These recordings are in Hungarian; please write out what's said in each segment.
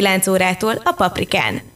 9 órától a Paprikán.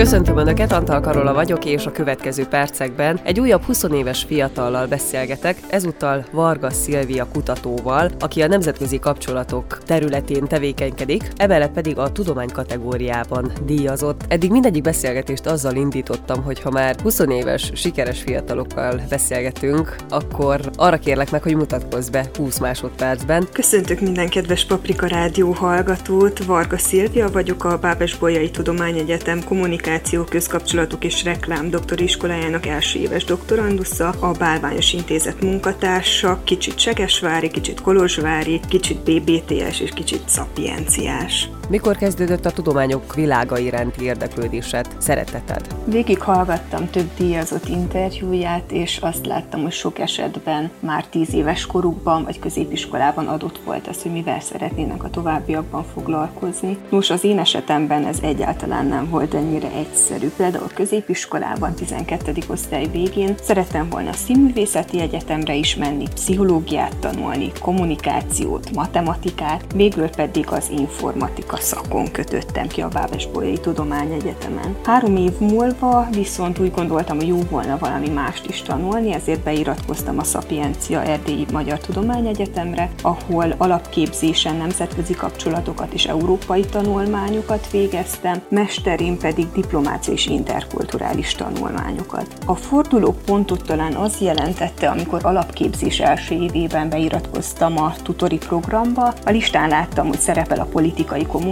Köszöntöm Önöket, Antal Karola vagyok, és a következő percekben egy újabb 20 éves fiatallal beszélgetek, ezúttal Varga Szilvia kutatóval, aki a nemzetközi kapcsolatok területén tevékenykedik, emellett pedig a tudomány kategóriában díjazott. Eddig mindegyik beszélgetést azzal indítottam, hogy ha már 20 éves, sikeres fiatalokkal beszélgetünk, akkor arra kérlek meg, hogy mutatkozz be 20 másodpercben. Köszöntök minden kedves Paprika Rádió hallgatót, Varga Szilvia vagyok, a Bábes Bolyai Tudományegyetem kommunikáció kommunikáció, közkapcsolatok és reklám doktori iskolájának első éves doktorandusza, a Bálványos Intézet munkatársa, kicsit Segesvári, kicsit Kolozsvári, kicsit BBTS és kicsit szapienciás. Mikor kezdődött a tudományok világa iránti érdeklődésed, szereteted? Végig hallgattam több díjazott interjúját, és azt láttam, hogy sok esetben már tíz éves korukban vagy középiskolában adott volt az, hogy mivel szeretnének a továbbiakban foglalkozni. Nos, az én esetemben ez egyáltalán nem volt ennyire egyszerű. Például középiskolában, 12. osztály végén szerettem volna színművészeti egyetemre is menni, pszichológiát tanulni, kommunikációt, matematikát, végül pedig az informatika szakon kötöttem ki a Bábes-Bolyai Tudományegyetemen. Három év múlva viszont úgy gondoltam, hogy jó volna valami mást is tanulni, ezért beiratkoztam a Szapiencia Erdélyi Magyar Tudományegyetemre, ahol alapképzésen nemzetközi kapcsolatokat és európai tanulmányokat végeztem, mesterén pedig diplomácia és interkulturális tanulmányokat. A forduló pontot talán az jelentette, amikor alapképzés első évében beiratkoztam a tutori programba, a listán láttam, hogy szerepel a politikai kommunikáció,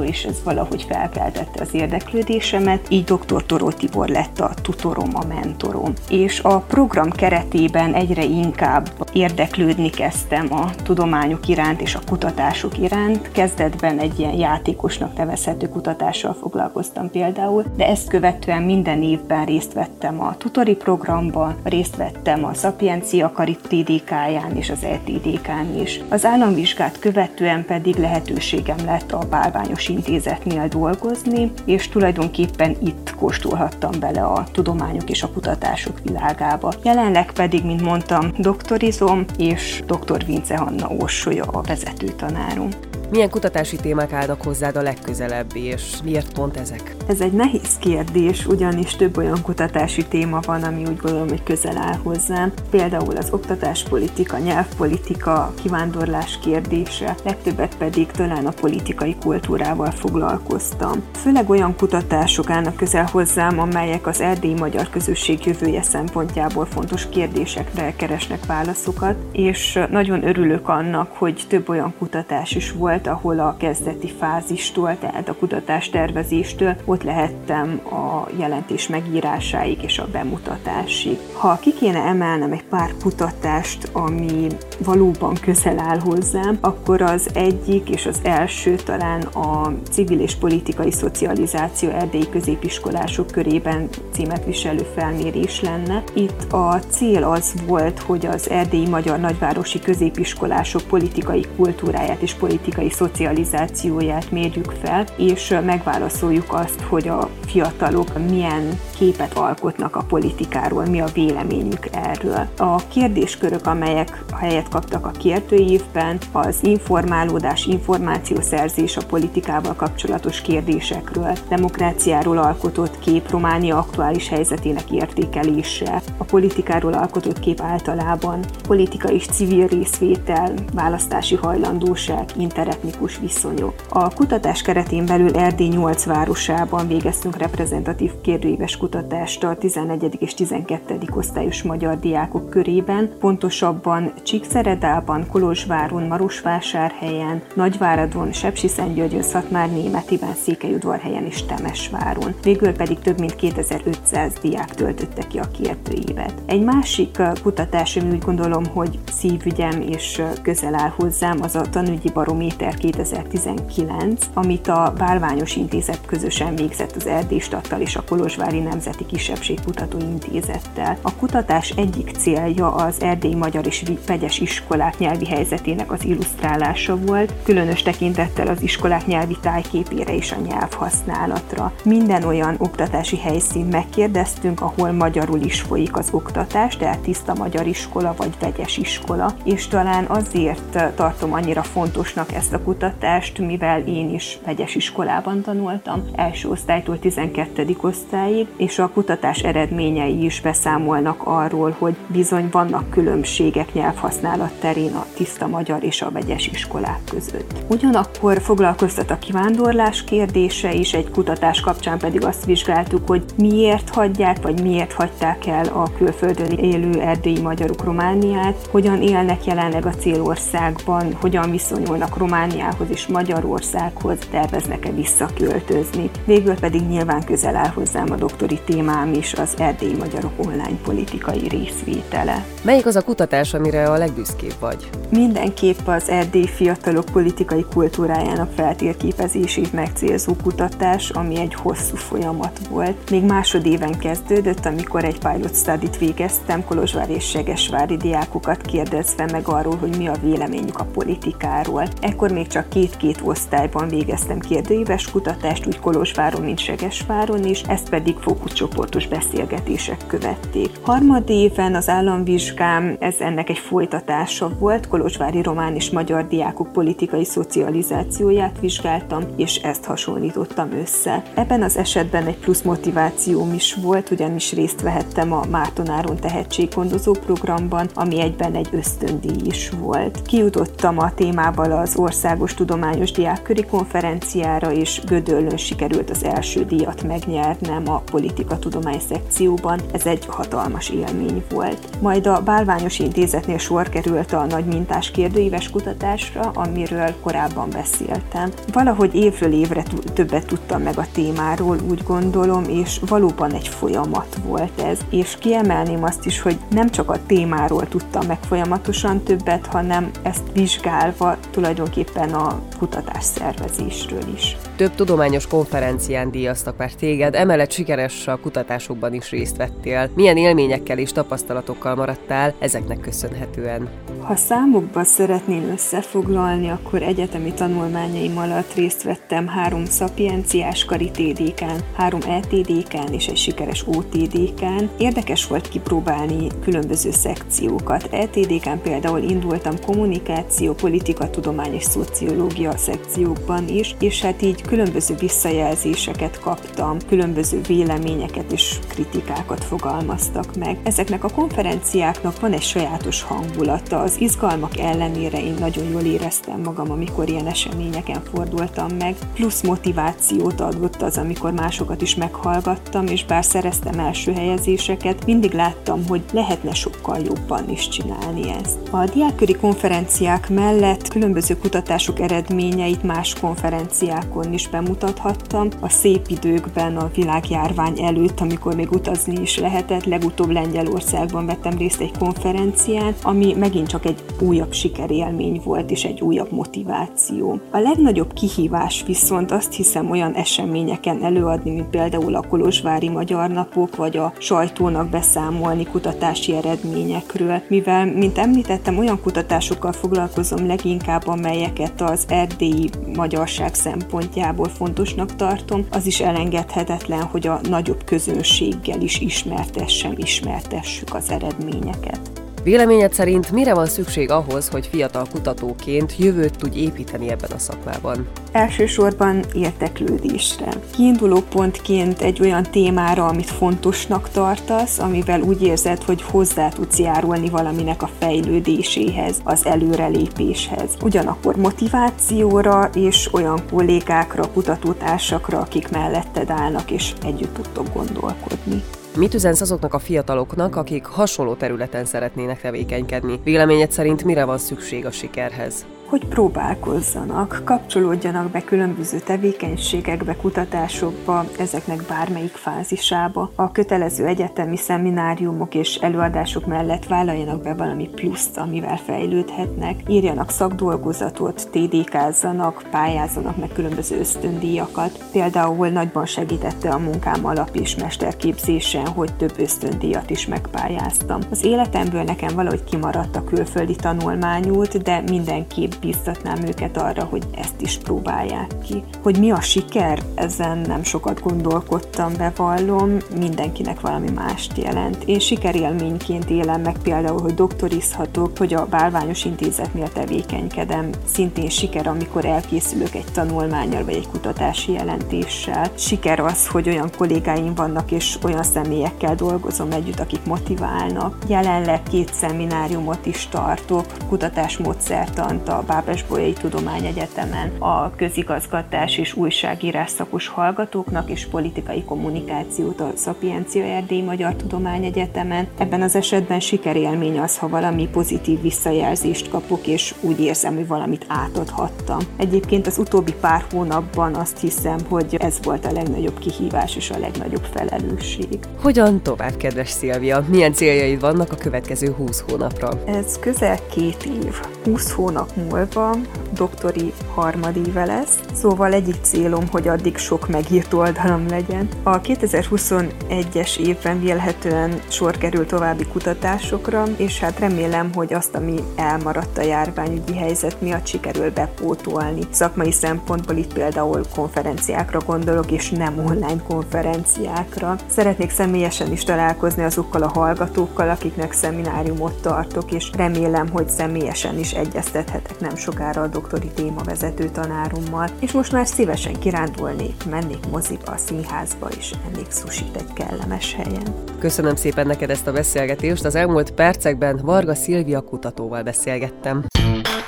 és ez valahogy felkeltette az érdeklődésemet, így dr. Toró Tibor lett a tutorom, a mentorom. És a program keretében egyre inkább érdeklődni kezdtem a tudományok iránt és a kutatások iránt. Kezdetben egy ilyen játékosnak nevezhető kutatással foglalkoztam például, de ezt követően minden évben részt vettem a tutori programban, részt vettem a Szapiencia Karitédikáján és az ETDK-n is. Az államvizsgát követően pedig lehetőségem lett a Bálványos Intézetnél dolgozni, és tulajdonképpen itt kóstolhattam bele a tudományok és a kutatások világába. Jelenleg pedig, mint mondtam, doktorizom, és dr. Vince Hanna Orsolya a vezető tanárom. Milyen kutatási témák állnak hozzád a legközelebb, és miért pont ezek? Ez egy nehéz kérdés, ugyanis több olyan kutatási téma van, ami úgy gondolom, hogy közel áll hozzám. Például az oktatáspolitika, nyelvpolitika, kivándorlás kérdése, legtöbbet pedig talán a politikai kultúrával foglalkoztam. Főleg olyan kutatások állnak közel hozzám, amelyek az erdélyi magyar közösség jövője szempontjából fontos kérdésekre keresnek válaszokat, és nagyon örülök annak, hogy több olyan kutatás is volt, volt, ahol a kezdeti fázistól, tehát a kutatás tervezéstől ott lehettem a jelentés megírásáig és a bemutatásig. Ha ki kéne emelnem egy pár kutatást, ami valóban közel áll hozzám, akkor az egyik és az első talán a civil és politikai szocializáció erdélyi középiskolások körében címet viselő felmérés lenne. Itt a cél az volt, hogy az erdélyi magyar nagyvárosi középiskolások politikai kultúráját és politikai szocializációját mérjük fel, és megválaszoljuk azt, hogy a fiatalok milyen képet alkotnak a politikáról, mi a véleményük erről. A kérdéskörök, amelyek helyet kaptak a kérdőívben, az informálódás, információszerzés a politikával kapcsolatos kérdésekről, demokráciáról alkotott kép, Románia aktuális helyzetének értékelése, a politikáról alkotott kép általában, politikai és civil részvétel, választási hajlandóság, interetnikus viszonyok. A kutatás keretén belül Erdély 8 városában végeztünk reprezentatív kérdőíves kutatást, kutatást a 11. és 12. osztályos magyar diákok körében, pontosabban Csíkszeredában, Kolozsváron, Marosvásárhelyen, Nagyváradon, Sepsiszentgyörgyön, Szatmár Németiben, Székelyudvarhelyen és Temesváron. Végül pedig több mint 2500 diák töltötte ki a két évet. Egy másik kutatás, ami úgy gondolom, hogy szívügyem és közel áll hozzám, az a Tanügyi Barométer 2019, amit a Bálványos Intézet közösen végzett az Erdélystattal és a Kolozsvári Nemzeti Kisebbségkutató Intézettel. A kutatás egyik célja az erdélyi magyar és vegyes iskolák nyelvi helyzetének az illusztrálása volt, különös tekintettel az iskolák nyelvi tájképére és a nyelvhasználatra. Minden olyan oktatási helyszín megkérdeztünk, ahol magyarul is folyik az oktatás, tehát tiszta magyar iskola vagy vegyes iskola, és talán azért tartom annyira fontosnak ezt a kutatást, mivel én is vegyes iskolában tanultam, első osztálytól 12. osztályig, és a kutatás eredményei is beszámolnak arról, hogy bizony vannak különbségek nyelvhasználat terén a tiszta magyar és a vegyes iskolák között. Ugyanakkor foglalkoztat a kivándorlás kérdése is, egy kutatás kapcsán pedig azt vizsgáltuk, hogy miért hagyják, vagy miért hagyták el a külföldön élő erdélyi magyarok Romániát, hogyan élnek jelenleg a célországban, hogyan viszonyulnak Romániához és Magyarországhoz, terveznek-e visszaköltözni. Végül pedig nyilván közel áll hozzám a doktori témám is, az erdélyi magyarok online politikai részvétele. Melyik az a kutatás, amire a legbüszkébb vagy? Mindenképp az erdély fiatalok politikai kultúrájának feltérképezését megcélzó kutatás, ami egy hosszú folyamat volt. Még másodéven kezdődött, amikor egy pilot study végeztem Kolozsvár és Segesvári diákokat kérdezve meg arról, hogy mi a véleményük a politikáról. Ekkor még csak két-két osztályban végeztem kérdőíves kutatást, úgy Kolozsváron, mint Segesváron is, ezt pedig fókuszcsoportos beszélgetések követték. Harmadéven az államvizsgám, ez ennek egy folytatása volt, kolozsvári román és magyar diákok politikai szocializációját vizsgáltam, és ezt hasonlítottam össze. Ebben az esetben egy plusz motivációm is volt, ugyanis részt vehettem a Mártonáron tehetséggondozó programban, ami egyben egy ösztöndíj is volt. Kijutottam a témával az Országos Tudományos Diákköri Konferenciára, és Gödöllön sikerült az első díjat megnyernem a politika tudomány szekcióban. Ez egy hatalmas élmény volt. Majd a Bálványos Intézetnél sor került a nagy mintás kérdőíves kutatásra, amiről korábban beszéltem. Valahogy évről évre többet tudtam meg a témáról, úgy gondolom, és valóban egy folyamat volt ez. És kiemelném azt is, hogy nem csak a témáról tudtam meg folyamatosan többet, hanem ezt vizsgálva tulajdonképpen a kutatás szervezésről is. Több tudományos konferencián díjaztak már téged, emellett sikeres a kutatásokban is részt vettél. Milyen élményekkel és tapasztalatokkal maradtál ezeknek köszönhetően? Ha számokba szeretném összefoglalni, akkor egyetemi tanulmányaim alatt részt vettem három szapienciás kari TDK-n, három ETDK-n és egy sikeres OTDK-n. Érdekes volt kipróbálni különböző szekciókat. ETDK-n például indultam kommunikáció, politika, tudomány és szociológia szekciókban is, és hát így különböző visszajelzéseket kaptam, különböző véleményeket és kritikákat fogalmaztak meg. Ezeknek a konferenciáknak van egy sajátos hangulata, az izgalmak ellenére én nagyon jól éreztem magam, amikor ilyen eseményeken fordultam meg, plusz motivációt adott az, amikor másokat is meghallgattam, és bár szereztem első helyezéseket, mindig láttam, hogy lehetne sokkal jobban is csinálni ezt. A diákköri konferenciák mellett különböző kutatások eredményeit más konferenciákon is bemutathattam. A szép időkben, a világjárvány előtt, amikor még utazni is lehetett, legutóbb Lengyelországban vettem részt egy konferencián, ami megint csak egy újabb sikerélmény volt, és egy újabb motiváció. A legnagyobb kihívás viszont azt hiszem olyan eseményeken előadni, mint például a Kolozsvári Magyar Napok, vagy a sajtónak beszámolni kutatási eredményekről, mivel, mint említettem, olyan kutatásokkal foglalkozom leginkább, amelyeket az erdélyi magyarság szempontjából fontosnak tartom, az is elengedhetetlen, hogy a nagyobb közönséggel is ismertessem, ismertessük az eredményeket. Véleményed szerint mire van szükség ahhoz, hogy fiatal kutatóként jövőt tudj építeni ebben a szakmában? Elsősorban érteklődésre. Kiinduló pontként egy olyan témára, amit fontosnak tartasz, amivel úgy érzed, hogy hozzá tudsz járulni valaminek a fejlődéséhez, az előrelépéshez. Ugyanakkor motivációra és olyan kollégákra, kutatótársakra, akik melletted állnak és együtt tudtok gondolkodni. Mit üzensz azoknak a fiataloknak, akik hasonló területen szeretnének tevékenykedni? Véleményed szerint mire van szükség a sikerhez? Hogy próbálkozzanak, kapcsolódjanak be különböző tevékenységekbe, kutatásokba, ezeknek bármelyik fázisába. A kötelező egyetemi szemináriumok és előadások mellett vállaljanak be valami pluszt, amivel fejlődhetnek, írjanak szakdolgozatot, TDK-zzanak, pályázzanak meg különböző ösztöndíjakat. Például nagyban segítette a munkám alap és mesterképzésen, hogy több ösztöndíjat is megpályáztam. Az életemből nekem valahogy kimaradt a külföldi tanulmányút, de mindenképp biztatnám őket arra, hogy ezt is próbálják ki. Hogy mi a siker, ezen nem sokat gondolkodtam, bevallom, mindenkinek valami mást jelent. Én sikerélményként élem meg például, hogy doktorizhatok, hogy a Bálványos Intézetnél tevékenykedem. Szintén siker, amikor elkészülök egy tanulmányal vagy egy kutatási jelentéssel. Siker az, hogy olyan kollégáim vannak és olyan személyekkel dolgozom együtt, akik motiválnak. Jelenleg két szemináriumot is tartok, kutatásmódszertant a Bábes-Bolyai Tudományegyetemen a közigazgatás és újságírás szakos hallgatóknak és politikai kommunikációt a Szapiencia Erdély Magyar Tudományegyetemen. Ebben az esetben sikerélmény az, ha valami pozitív visszajelzést kapok, és úgy érzem, hogy valamit átadhattam. Egyébként az utóbbi pár hónapban azt hiszem, hogy ez volt a legnagyobb kihívás és a legnagyobb felelősség. Hogyan tovább, kedves Szilvia? Milyen céljaid vannak a következő 20 hónapra? Ez közel két év. 20 hónap múlva doktori harmadéve lesz, szóval egyik célom, hogy addig sok megírt oldalam legyen. A 2021-es évben vélhetően sor kerül további kutatásokra, és hát remélem, hogy azt, ami elmaradt a járványügyi helyzet miatt sikerül bepótolni. Szakmai szempontból itt például konferenciákra gondolok, és nem online konferenciákra. Szeretnék személyesen is találkozni azokkal a hallgatókkal, akiknek szemináriumot tartok, és remélem, hogy személyesen is egyeztethetek nem sokára a doktori témavezető tanárommal, és most már szívesen kirándulnék, mennék moziba, a színházba, és ennék susit egy kellemes helyen. Köszönöm szépen neked ezt a beszélgetést. Az elmúlt percekben Varga Szilvia kutatóval beszélgettem.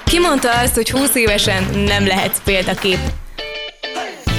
Ki mondta azt, hogy 20 évesen nem lehetsz példakép?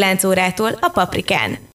9 órától a Paprikán.